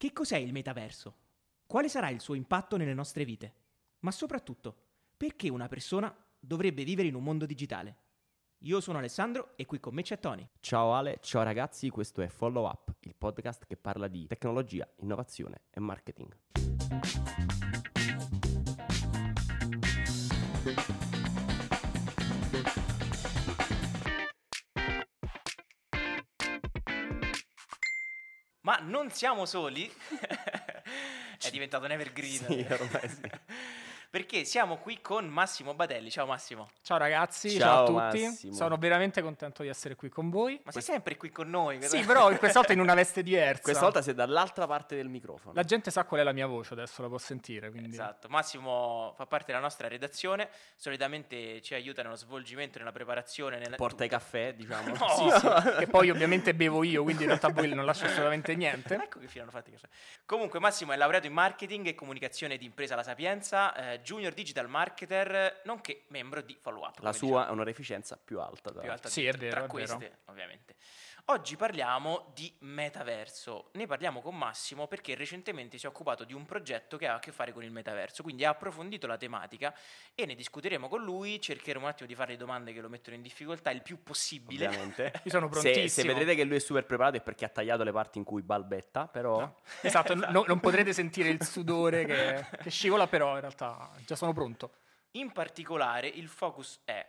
Che cos'è il metaverso? Quale sarà il suo impatto nelle nostre vite? Ma soprattutto, perché una persona dovrebbe vivere in un mondo digitale? Io sono Alessandro e qui con me c'è Tony. Ciao Ale, ciao ragazzi, questo è Follow Up, il podcast che parla di tecnologia, innovazione e marketing. Non siamo soli. È diventato un evergreen. Sì, ormai sì. Perché siamo qui con Massimo Badelli. Ciao Massimo. Ciao ragazzi, Ciao, ciao, a tutti. Massimo. Sono veramente contento di essere qui con voi. Ma sei sempre qui con noi. Sì, però questa volta in una veste diversa. Questa volta sei dall'altra parte del microfono. La gente sa qual è la mia voce, adesso la può sentire. Quindi... Esatto, Massimo fa parte della nostra redazione, solitamente ci aiuta nello svolgimento, nella preparazione. Nella... Porta i caffè, diciamo. No. Sì, sì, che poi ovviamente bevo io, quindi in realtà voi non lascio assolutamente niente. Ecco che fine hanno fatto i caffè. Comunque Massimo è laureato in marketing e comunicazione di impresa La Sapienza, eh, junior digital marketer, nonché membro di Follow Up. La sua è un'oreficenza più alta. più alta Sì, di- è tra- vero, tra è vero. queste, ovviamente. Oggi parliamo di metaverso. Ne parliamo con Massimo perché recentemente si è occupato di un progetto che ha a che fare con il metaverso, quindi ha approfondito la tematica e ne discuteremo con lui, cercheremo un attimo di fare le domande che lo mettono in difficoltà il più possibile. Ovviamente. Io sono Se, prontissimo. se vedrete che lui è super preparato è perché ha tagliato le parti in cui balbetta, però... Esatto, no- non potrete sentire il sudore che, che scivola, però in realtà già sono pronto. In particolare il focus è,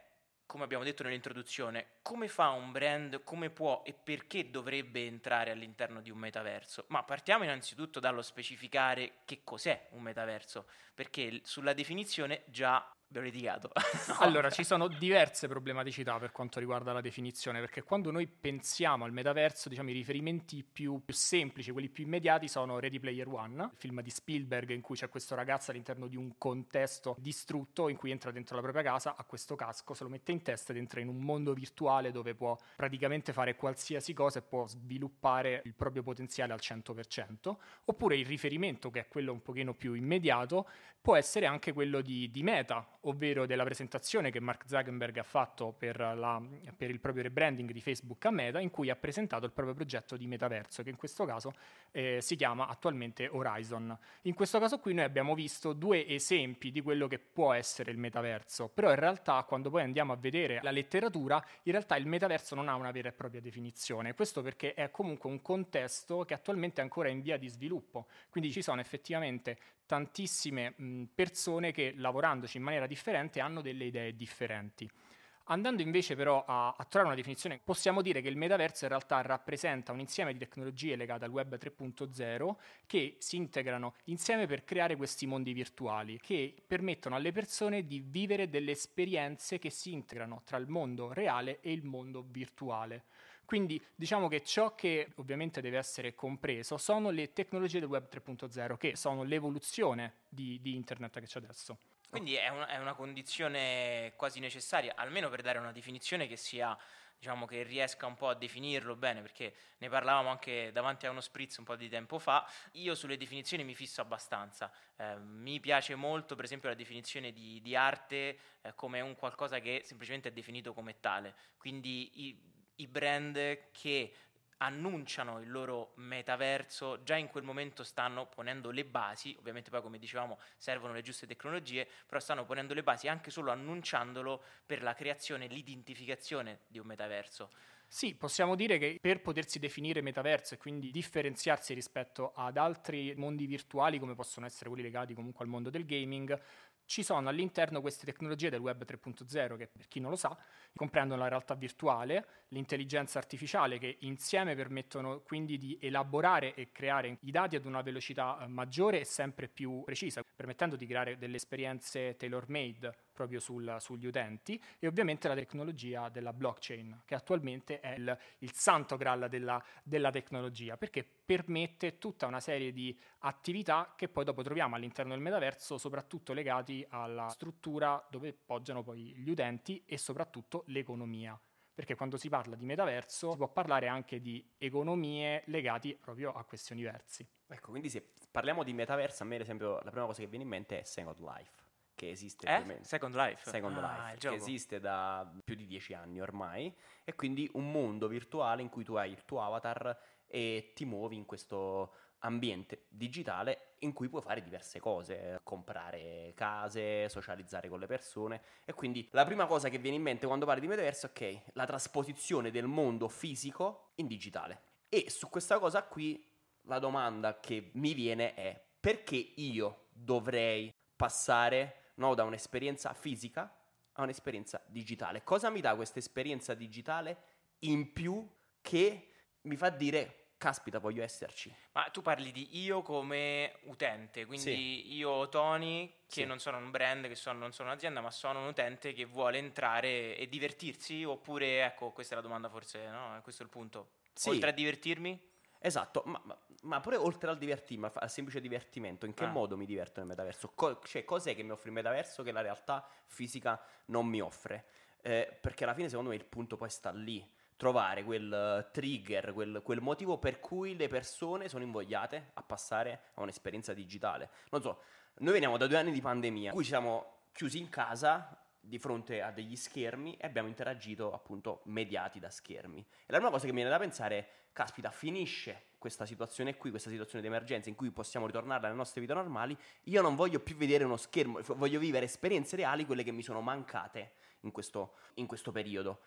come abbiamo detto nell'introduzione, come fa un brand, come può e perché dovrebbe entrare all'interno di un metaverso. Ma partiamo innanzitutto dallo specificare che cos'è un metaverso, perché sulla definizione già abbiamo litigato. Allora, ci sono diverse problematicità per quanto riguarda la definizione, perché quando noi pensiamo al metaverso, diciamo i riferimenti più, più semplici, quelli più immediati, sono Ready Player One, il film di Spielberg in cui c'è questo ragazzo all'interno di un contesto distrutto in cui entra dentro la propria casa, ha questo casco, se lo mette in testa ed entra in un mondo virtuale dove può praticamente fare qualsiasi cosa e può sviluppare il proprio potenziale al 100%, oppure il riferimento, che è quello un pochino più immediato, può essere anche quello di, di Meta, ovvero della presentazione che Mark Zuckerberg ha fatto per, la- per il proprio rebranding di Facebook a Meta, in cui ha presentato il proprio progetto di metaverso, che in questo caso eh, si chiama attualmente Horizon. In questo caso qui noi abbiamo visto due esempi di quello che può essere il metaverso, però in realtà quando poi andiamo a vedere la letteratura, in realtà il metaverso non ha una vera e propria definizione, questo perché è comunque un contesto che attualmente è ancora in via di sviluppo, quindi ci sono effettivamente tantissime mh, persone che lavorandoci in maniera differente hanno delle idee differenti. Andando invece però a, a trovare una definizione, possiamo dire che il metaverso in realtà rappresenta un insieme di tecnologie legate al web 3.0 che si integrano insieme per creare questi mondi virtuali che permettono alle persone di vivere delle esperienze che si integrano tra il mondo reale e il mondo virtuale. Quindi diciamo che ciò che ovviamente deve essere compreso sono le tecnologie del web 3.0 che sono l'evoluzione di, di internet che c'è adesso. Quindi è una, è una condizione quasi necessaria, almeno per dare una definizione che sia, diciamo, che riesca un po' a definirlo bene, perché ne parlavamo anche davanti a uno spritz un po' di tempo fa. Io sulle definizioni mi fisso abbastanza. Eh, mi piace molto, per esempio, la definizione di, di arte eh, come un qualcosa che semplicemente è definito come tale. Quindi i, i brand che annunciano il loro metaverso, già in quel momento stanno ponendo le basi, ovviamente poi come dicevamo servono le giuste tecnologie, però stanno ponendo le basi anche solo annunciandolo per la creazione l'identificazione di un metaverso. Sì, possiamo dire che per potersi definire metaverso e quindi differenziarsi rispetto ad altri mondi virtuali, come possono essere quelli legati comunque al mondo del gaming, ci sono all'interno queste tecnologie del web 3.0 che per chi non lo sa comprendono la realtà virtuale, l'intelligenza artificiale che insieme permettono quindi di elaborare e creare i dati ad una velocità eh, maggiore e sempre più precisa, permettendo di creare delle esperienze tailor made proprio sul- sugli utenti e ovviamente la tecnologia della blockchain che attualmente è il, il santo graal della, della tecnologia perché permette tutta una serie di attività che poi dopo troviamo all'interno del metaverso soprattutto legati alla struttura dove poggiano poi gli utenti e soprattutto l'economia perché quando si parla di metaverso si può parlare anche di economie legate proprio a questi universi. Ecco, quindi se parliamo di metaverso, a me ad esempio la prima cosa che viene in mente è Second Life, che esiste più o Eh? meno. Second Life? Second Ah, Life, che esiste da più di dieci anni ormai, e quindi un mondo virtuale in cui tu hai il tuo avatar e ti muovi in questo ambiente digitale in cui puoi fare diverse cose, comprare case, socializzare con le persone e quindi la prima cosa che viene in mente quando parli di metaverso è ok, la trasposizione del mondo fisico in digitale. E su questa cosa qui la domanda che mi viene è perché io dovrei passare no, da un'esperienza fisica a un'esperienza digitale? Cosa mi dà questa esperienza digitale in più che mi fa dire caspita, voglio esserci. Ma tu parli di io come utente, quindi Sì. io, Tony, che Sì. non sono un brand, che sono- non sono un'azienda, ma sono un utente che vuole entrare e divertirsi, oppure, ecco, questa è la domanda forse, no? Questo è il punto. Sì. Oltre a divertirmi? Esatto, ma, ma- ma pure oltre al divertirmi, al semplice divertimento, in che Ah. modo mi diverto nel metaverso? Co- cioè, cos'è che mi offre il metaverso che la realtà fisica non mi offre? Eh, perché alla fine, secondo me, il punto poi sta lì. Trovare quel eh, trigger, quel, quel motivo per cui le persone sono invogliate a passare a un'esperienza digitale. Non so, noi veniamo da due anni di pandemia, in cui siamo chiusi in casa di fronte a degli schermi e abbiamo interagito appunto mediati da schermi. E la prima cosa che mi viene da pensare è, caspita, finisce questa situazione qui, questa situazione di emergenza in cui possiamo ritornare alle nostre vite normali, io non voglio più vedere uno schermo, voglio vivere esperienze reali, quelle che mi sono mancate in questo, in questo periodo.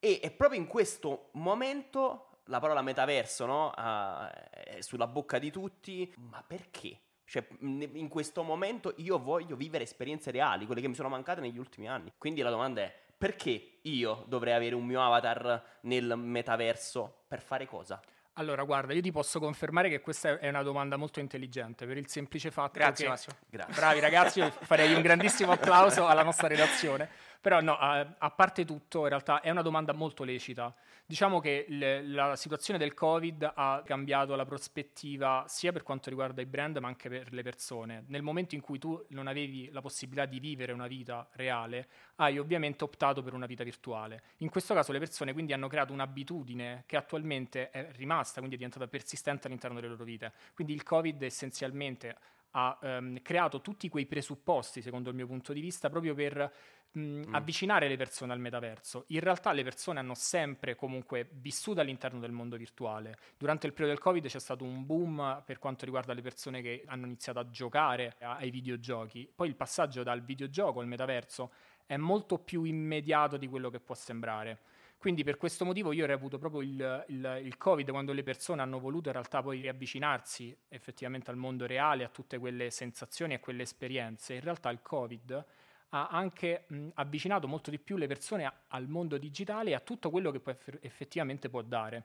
E è proprio in questo momento la parola metaverso, no? Ah, è sulla bocca di tutti, ma perché? Cioè, in questo momento io voglio vivere esperienze reali, quelle che mi sono mancate negli ultimi anni. Quindi la domanda è: perché io dovrei avere un mio avatar nel metaverso? Per fare cosa? Allora, guarda, io ti posso confermare che questa è una domanda molto intelligente per il semplice fatto Grazie, che... Massimo. Grazie. Bravi ragazzi, io farei un grandissimo applauso alla nostra redazione. Però no, a, a parte tutto, in realtà è una domanda molto lecita. Diciamo che il- la situazione del Covid ha cambiato la prospettiva sia per quanto riguarda i brand, ma anche per le persone. Nel momento in cui tu non avevi la possibilità di vivere una vita reale, hai ovviamente optato per una vita virtuale. In questo caso le persone quindi hanno creato un'abitudine che attualmente è rimasta, quindi è diventata persistente all'interno delle loro vite. Quindi il Covid essenzialmente ha ehm, creato tutti quei presupposti, secondo il mio punto di vista, proprio per mh, Mm. avvicinare le persone al metaverso. In realtà le persone hanno sempre comunque vissuto all'interno del mondo virtuale. Durante il periodo del Covid c'è stato un boom per quanto riguarda le persone che hanno iniziato a giocare a- ai videogiochi. Poi il passaggio dal videogioco al metaverso è molto più immediato di quello che può sembrare. Quindi per questo motivo io reputo proprio il, il- il Covid, quando le persone hanno voluto in realtà poi riavvicinarsi effettivamente al mondo reale, a tutte quelle sensazioni e quelle esperienze, in realtà il Covid ha anche mh, avvicinato molto di più le persone a- al mondo digitale e a tutto quello che poi eff- effettivamente può dare.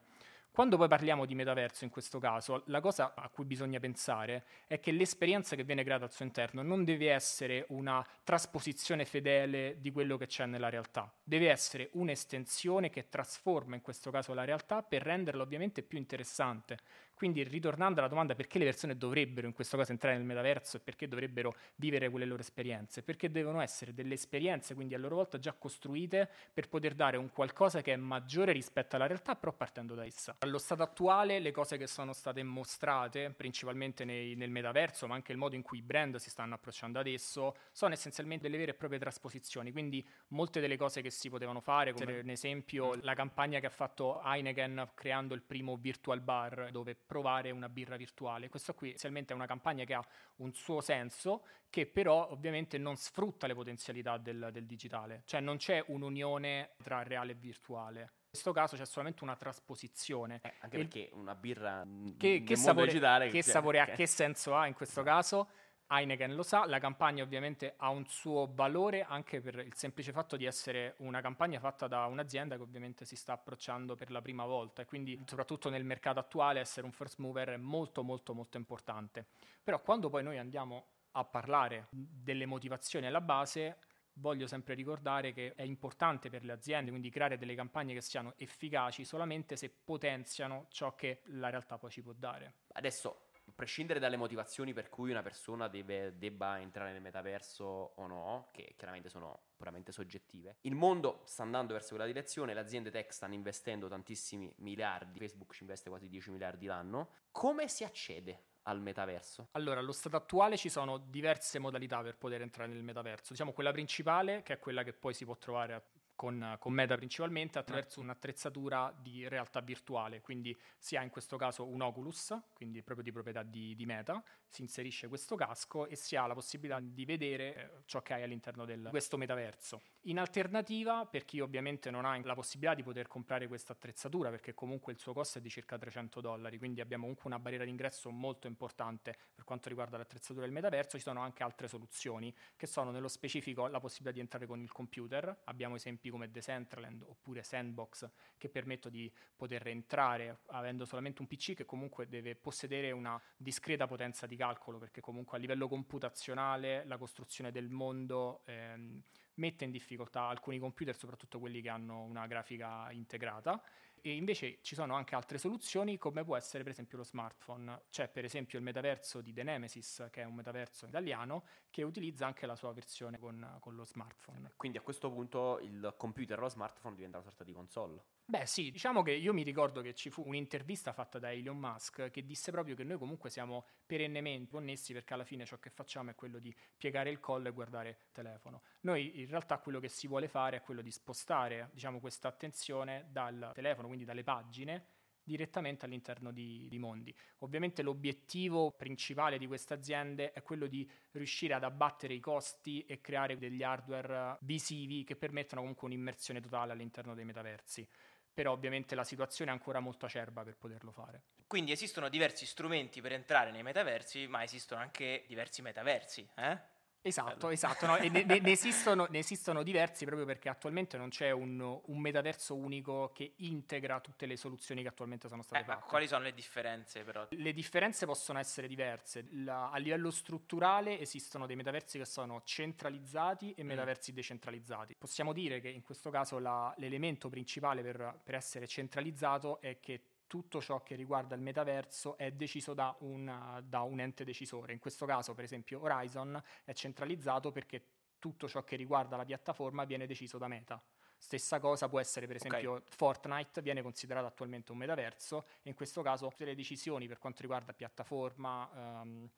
Quando poi parliamo di metaverso in questo caso, la cosa a cui bisogna pensare è che l'esperienza che viene creata al suo interno non deve essere una trasposizione fedele di quello che c'è nella realtà, deve essere un'estensione che trasforma in questo caso la realtà per renderla ovviamente più interessante. Quindi ritornando alla domanda perché le persone dovrebbero in questo caso entrare nel metaverso e perché dovrebbero vivere quelle loro esperienze, perché devono essere delle esperienze quindi a loro volta già costruite per poter dare un qualcosa che è maggiore rispetto alla realtà, però partendo da essa. Allo stato attuale le cose che sono state mostrate principalmente nei- nel metaverso, ma anche il modo in cui i brand si stanno approcciando adesso, sono essenzialmente delle vere e proprie trasposizioni, quindi molte delle cose che si potevano fare, come per esempio la campagna che ha fatto Heineken creando il primo virtual bar dove provare una birra virtuale. Questo qui essenzialmente è una campagna che ha un suo senso, che però ovviamente non sfrutta le potenzialità del, del digitale, cioè non c'è un'unione tra reale e virtuale. In questo caso c'è solamente una trasposizione. Eh, anche Il- perché una birra Che, nel che sapore, digitale che cioè, sapore ha, che senso ha in questo caso? Heineken lo sa, la campagna ovviamente ha un suo valore anche per il semplice fatto di essere una campagna fatta da un'azienda che ovviamente si sta approcciando per la prima volta e quindi soprattutto nel mercato attuale essere un first mover è molto molto molto importante. Però quando poi noi andiamo a parlare delle motivazioni alla base, voglio sempre ricordare che è importante per le aziende, quindi creare delle campagne che siano efficaci solamente se potenziano ciò che la realtà poi ci può dare. Adesso, prescindere dalle motivazioni per cui una persona deve- debba entrare nel metaverso o no, che chiaramente sono puramente soggettive, il mondo sta andando verso quella direzione, le aziende tech stanno investendo tantissimi miliardi, Facebook ci investe quasi 10 miliardi l'anno. Come si accede al metaverso? Allora, allo stato attuale ci sono diverse modalità per poter entrare nel metaverso. Diciamo quella principale, che è quella che poi si può trovare a- con, con, Meta principalmente attraverso un'attrezzatura di realtà virtuale, quindi si ha in questo caso un Oculus, quindi proprio di proprietà di, di Meta, si inserisce questo casco e si ha la possibilità di vedere eh, ciò che hai all'interno di questo metaverso. In alternativa, per chi ovviamente non ha la possibilità di poter comprare questa attrezzatura, perché comunque il suo costo è di circa 300 dollari, quindi abbiamo comunque una barriera d'ingresso molto importante per quanto riguarda l'attrezzatura del metaverso, ci sono anche altre soluzioni che sono nello specifico la possibilità di entrare con il computer, abbiamo esempi come Decentraland oppure Sandbox che permettono di poter entrare avendo solamente un PC che comunque deve possedere una discreta potenza di calcolo perché comunque a livello computazionale la costruzione del mondo ehm, mette in difficoltà alcuni computer, soprattutto quelli che hanno una grafica integrata e invece ci sono anche altre soluzioni come può essere per esempio lo smartphone. C'è per esempio il metaverso di The Nemesis che è un metaverso italiano che utilizza anche la sua versione con, con lo smartphone. Quindi a questo punto il computer o lo smartphone diventa una sorta di console. Beh sì, diciamo che io mi ricordo che ci fu un'intervista fatta da Elon Musk che disse proprio che noi comunque siamo perennemente connessi perché alla fine ciò che facciamo è quello di piegare il collo e guardare il telefono. Noi in realtà quello che si vuole fare è quello di spostare diciamo, questa attenzione dal telefono, quindi dalle pagine, direttamente all'interno di, di, mondi. Ovviamente l'obiettivo principale di queste aziende è quello di riuscire ad abbattere i costi e creare degli hardware visivi che permettano comunque un'immersione totale all'interno dei metaversi però ovviamente la situazione è ancora molto acerba per poterlo fare. Quindi esistono diversi strumenti per entrare nei metaversi, ma esistono anche diversi metaversi, eh? Esatto, esatto, no? ne, ne, ne, esistono, ne, esistono, diversi proprio perché attualmente non c'è un, un, metaverso unico che integra tutte le soluzioni che attualmente sono state eh, fatte. Quali sono le differenze però? Le differenze possono essere diverse. La, a livello strutturale esistono dei metaversi che sono centralizzati e mm. metaversi mm. decentralizzati. Possiamo dire che in questo caso la, l'elemento principale per, per essere centralizzato è che tutto ciò che riguarda il metaverso è deciso da, una, da un ente decisore. In questo caso, per esempio, Horizon è centralizzato perché tutto ciò che riguarda la piattaforma viene deciso da Meta. Stessa cosa può essere, per esempio, okay. Fortnite viene considerato attualmente un metaverso e in questo caso tutte le decisioni per quanto riguarda piattaforma, um,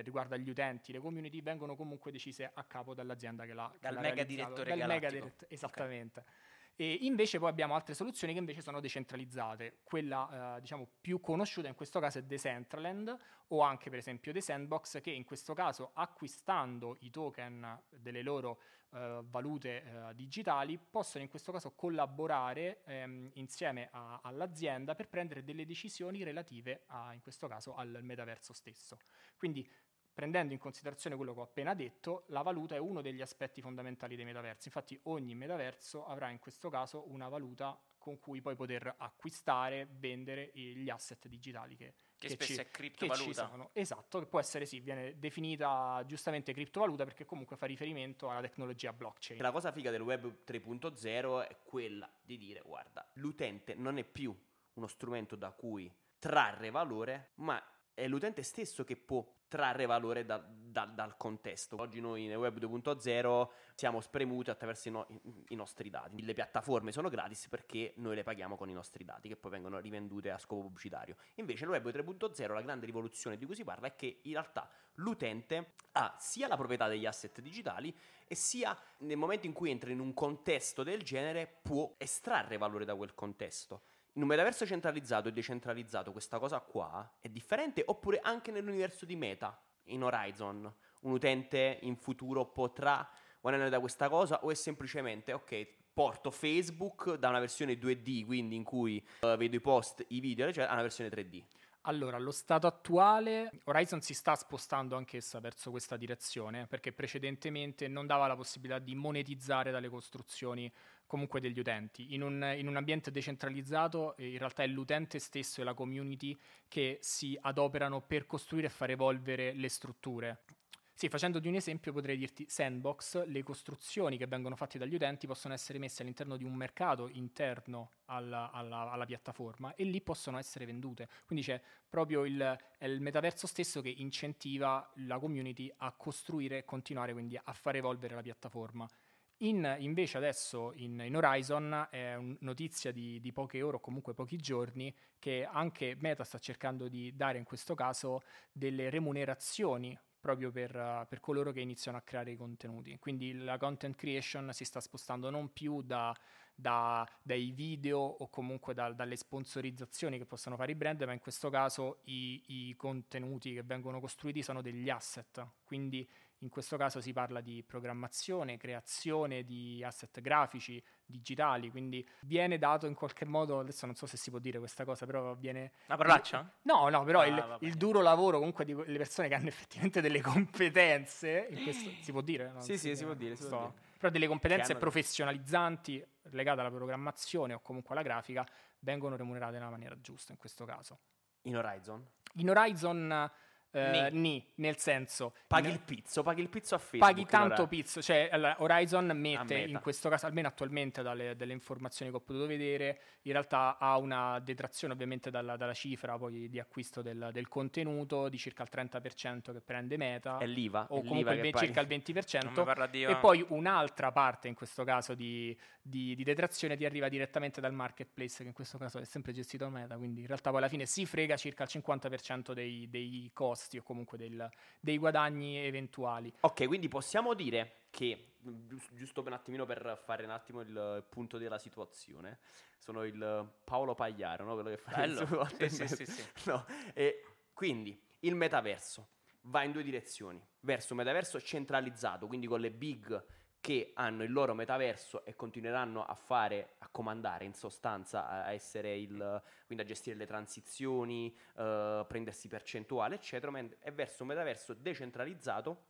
riguarda gli utenti, le community, vengono comunque decise a capo dall'azienda che l'ha Dal mega direttore Dal mega dirett- esattamente. Okay. E invece poi abbiamo altre soluzioni che invece sono decentralizzate. Quella eh, diciamo più conosciuta in questo caso è Decentraland o anche per esempio The Sandbox che in questo caso acquistando i token delle loro eh, valute eh, digitali possono in questo caso collaborare ehm, insieme a, all'azienda per prendere delle decisioni relative a, in questo caso al metaverso stesso. Quindi prendendo in considerazione quello che ho appena detto, la valuta è uno degli aspetti fondamentali dei metaversi. Infatti ogni metaverso avrà in questo caso una valuta con cui poi poter acquistare, vendere gli asset digitali che, che, che spesso ci, è criptovaluta. Esatto, che può essere sì, viene definita giustamente criptovaluta perché comunque fa riferimento alla tecnologia blockchain. La cosa figa del web 3.0 è quella di dire guarda, l'utente non è più uno strumento da cui trarre valore, ma è l'utente stesso che può trarre valore da, da, dal contesto. Oggi noi nel web 2.0 siamo spremuti attraverso i, no, i, nostri dati. Le piattaforme sono gratis perché noi le paghiamo con i nostri dati che poi vengono rivendute a scopo pubblicitario. Invece nel web 3.0 la grande rivoluzione di cui si parla è che in realtà l'utente ha sia la proprietà degli asset digitali e sia nel momento in cui entra in un contesto del genere può estrarre valore da quel contesto. In un metaverso centralizzato e decentralizzato questa cosa qua è differente oppure anche nell'universo di Meta, in Horizon, un utente in futuro potrà guadagnare da questa cosa o è semplicemente ok, porto Facebook da una versione 2D, quindi in cui uh, vedo i post, i video, eccetera, a una versione 3D. Allora, allo stato attuale Horizon si sta spostando anch'essa verso questa direzione perché precedentemente non dava la possibilità di monetizzare dalle costruzioni comunque degli utenti. In un, in un ambiente decentralizzato eh, in realtà è l'utente stesso e la community che si adoperano per costruire e far evolvere le strutture. Sì, facendoti un esempio potrei dirti sandbox, le costruzioni che vengono fatte dagli utenti possono essere messe all'interno di un mercato interno alla, alla, alla piattaforma e lì possono essere vendute. Quindi c'è proprio il, il, metaverso stesso che incentiva la community a costruire e continuare quindi a far evolvere la piattaforma. In, invece adesso in, in, Horizon è notizia di, di, poche ore o comunque pochi giorni che anche Meta sta cercando di dare in questo caso delle remunerazioni proprio per, uh, per, coloro che iniziano a creare i contenuti. Quindi la content creation si sta spostando non più da, da, dai video o comunque da, dalle sponsorizzazioni che possono fare i brand, ma in questo caso i, i contenuti che vengono costruiti sono degli asset. Quindi in questo caso si parla di programmazione, creazione di asset grafici, digitali, quindi viene dato in qualche modo, adesso non so se si può dire questa cosa, però viene... Una parolaccia? No, no, però ah, il, il, duro lavoro comunque di le persone che hanno effettivamente delle competenze, questo, si può dire? No? Sì, sì, si può dire, si può dire. Però delle competenze hanno... professionalizzanti legate alla programmazione o comunque alla grafica vengono remunerate nella maniera giusta in questo caso. In Horizon? In Horizon Uh, ni. nel senso paghi in, il pizzo, paghi il pizzo a Facebook. Paghi tanto pizzo, cioè allora, Horizon mette in questo caso, almeno attualmente dalle, dalle, informazioni che ho potuto vedere, in realtà ha una detrazione ovviamente dalla, dalla cifra poi di acquisto del, del, contenuto di circa il 30% che prende Meta. È l'IVA. O è comunque l'IVA il, circa il 20%. E poi un'altra parte in questo caso di, di, di, detrazione ti arriva direttamente dal marketplace, che in questo caso è sempre gestito da Meta, quindi in realtà poi alla fine si frega circa il 50% dei, dei costi costi o comunque del, dei guadagni eventuali. Ok, quindi possiamo dire che, giusto per un attimino per fare un attimo il punto della situazione, sono il Paolo Pagliaro, no? quello che fa Bello. il sì, sì, sì, sì. No, e quindi il metaverso va in due direzioni, verso un metaverso centralizzato, quindi con le big che hanno il loro metaverso e continueranno a fare, a comandare in sostanza, a essere il, quindi a gestire le transizioni, uh, prendersi percentuale, eccetera, è verso un metaverso decentralizzato,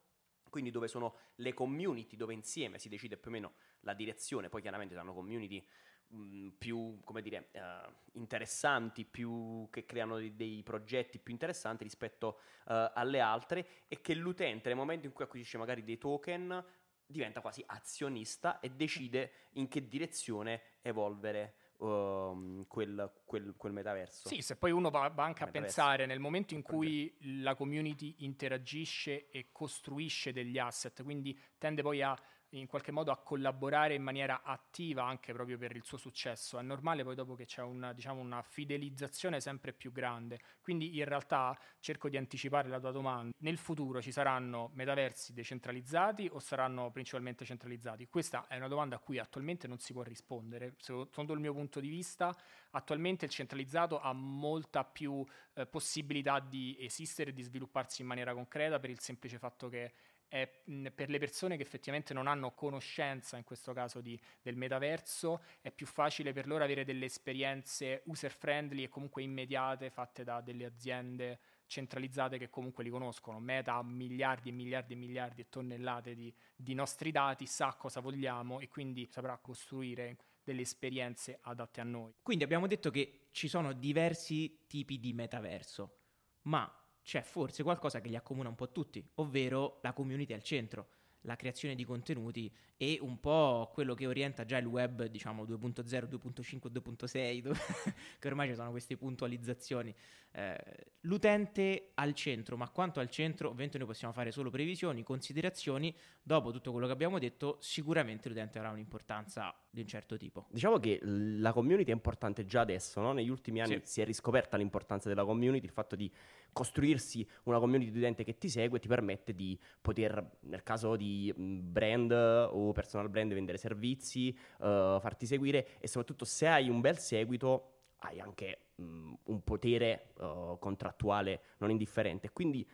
quindi dove sono le community, dove insieme si decide più o meno la direzione, poi chiaramente saranno community mh, più, come dire, uh, interessanti, più, che creano dei, dei, progetti più interessanti rispetto uh, alle altre e che l'utente nel momento in cui acquisisce magari dei token diventa quasi azionista e decide in che direzione evolvere um, quel, quel, quel, metaverso. Sì, se poi uno va, va anche a pensare nel momento in cui la community interagisce e costruisce degli asset, quindi tende poi a in qualche modo a collaborare in maniera attiva anche proprio per il suo successo. È normale poi dopo che c'è una, diciamo, una fidelizzazione sempre più grande. Quindi in realtà cerco di anticipare la tua domanda. Nel futuro ci saranno metaversi decentralizzati o saranno principalmente centralizzati? Questa è una domanda a cui attualmente non si può rispondere. Secondo il mio punto di vista, attualmente il centralizzato ha molta più eh, possibilità di esistere e di svilupparsi in maniera concreta per il semplice fatto che è per le persone che effettivamente non hanno conoscenza, in questo caso di, del metaverso, è più facile per loro avere delle esperienze user friendly e comunque immediate fatte da delle aziende centralizzate che comunque li conoscono. Meta ha miliardi e miliardi e miliardi e tonnellate di, di nostri dati, sa cosa vogliamo e quindi saprà costruire delle esperienze adatte a noi. Quindi abbiamo detto che ci sono diversi tipi di metaverso, ma c'è forse qualcosa che li accomuna un po' tutti, ovvero la community al centro, la creazione di contenuti e un po' quello che orienta già il web, diciamo 2.0, 2.5, 2.6, dove che ormai ci sono queste puntualizzazioni. Eh, l'utente al centro, ma quanto al centro, ovviamente noi possiamo fare solo previsioni, considerazioni, dopo tutto quello che abbiamo detto, sicuramente l'utente avrà un'importanza di un certo tipo. Diciamo che la community è importante già adesso, no? negli ultimi anni sì. si è riscoperta l'importanza della community, il fatto di costruirsi una community di utente che ti segue ti permette di poter, nel caso di brand o personal brand, vendere servizi, uh, farti seguire e soprattutto se hai un bel seguito hai anche um, un potere uh, contrattuale non indifferente. Quindi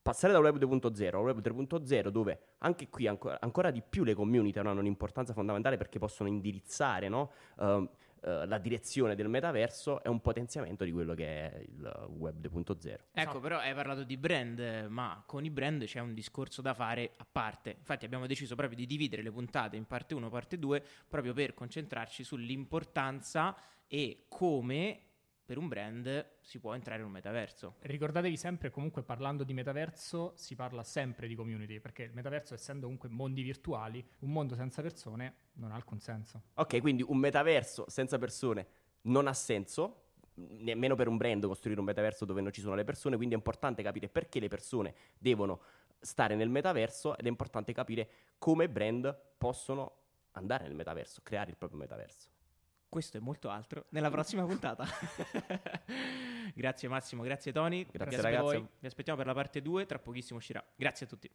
passare da web 2.0 a web 3.0 dove anche qui ancora, ancora, di più le community hanno un'importanza fondamentale perché possono indirizzare no? uh, eh, la direzione del metaverso è un potenziamento di quello che è il web 2.0. Ecco, esatto. però hai parlato di brand, ma con i brand c'è un discorso da fare a parte. Infatti abbiamo deciso proprio di dividere le puntate in parte 1 e parte 2 proprio per concentrarci sull'importanza e come per un brand si può entrare in un metaverso. Ricordatevi sempre, comunque parlando di metaverso, si parla sempre di community, perché il metaverso, essendo comunque mondi virtuali, un mondo senza persone non ha alcun senso. Ok, quindi un metaverso senza persone non ha senso, nemmeno per un brand costruire un metaverso dove non ci sono le persone, quindi è importante capire perché le persone devono stare nel metaverso ed è importante capire come brand possono andare nel metaverso, creare il proprio metaverso. Questo e molto altro nella prossima puntata. grazie Massimo, grazie Tony. Grazie, vi, ragazzi. vi aspettiamo per la parte 2, tra pochissimo uscirà. Grazie a tutti.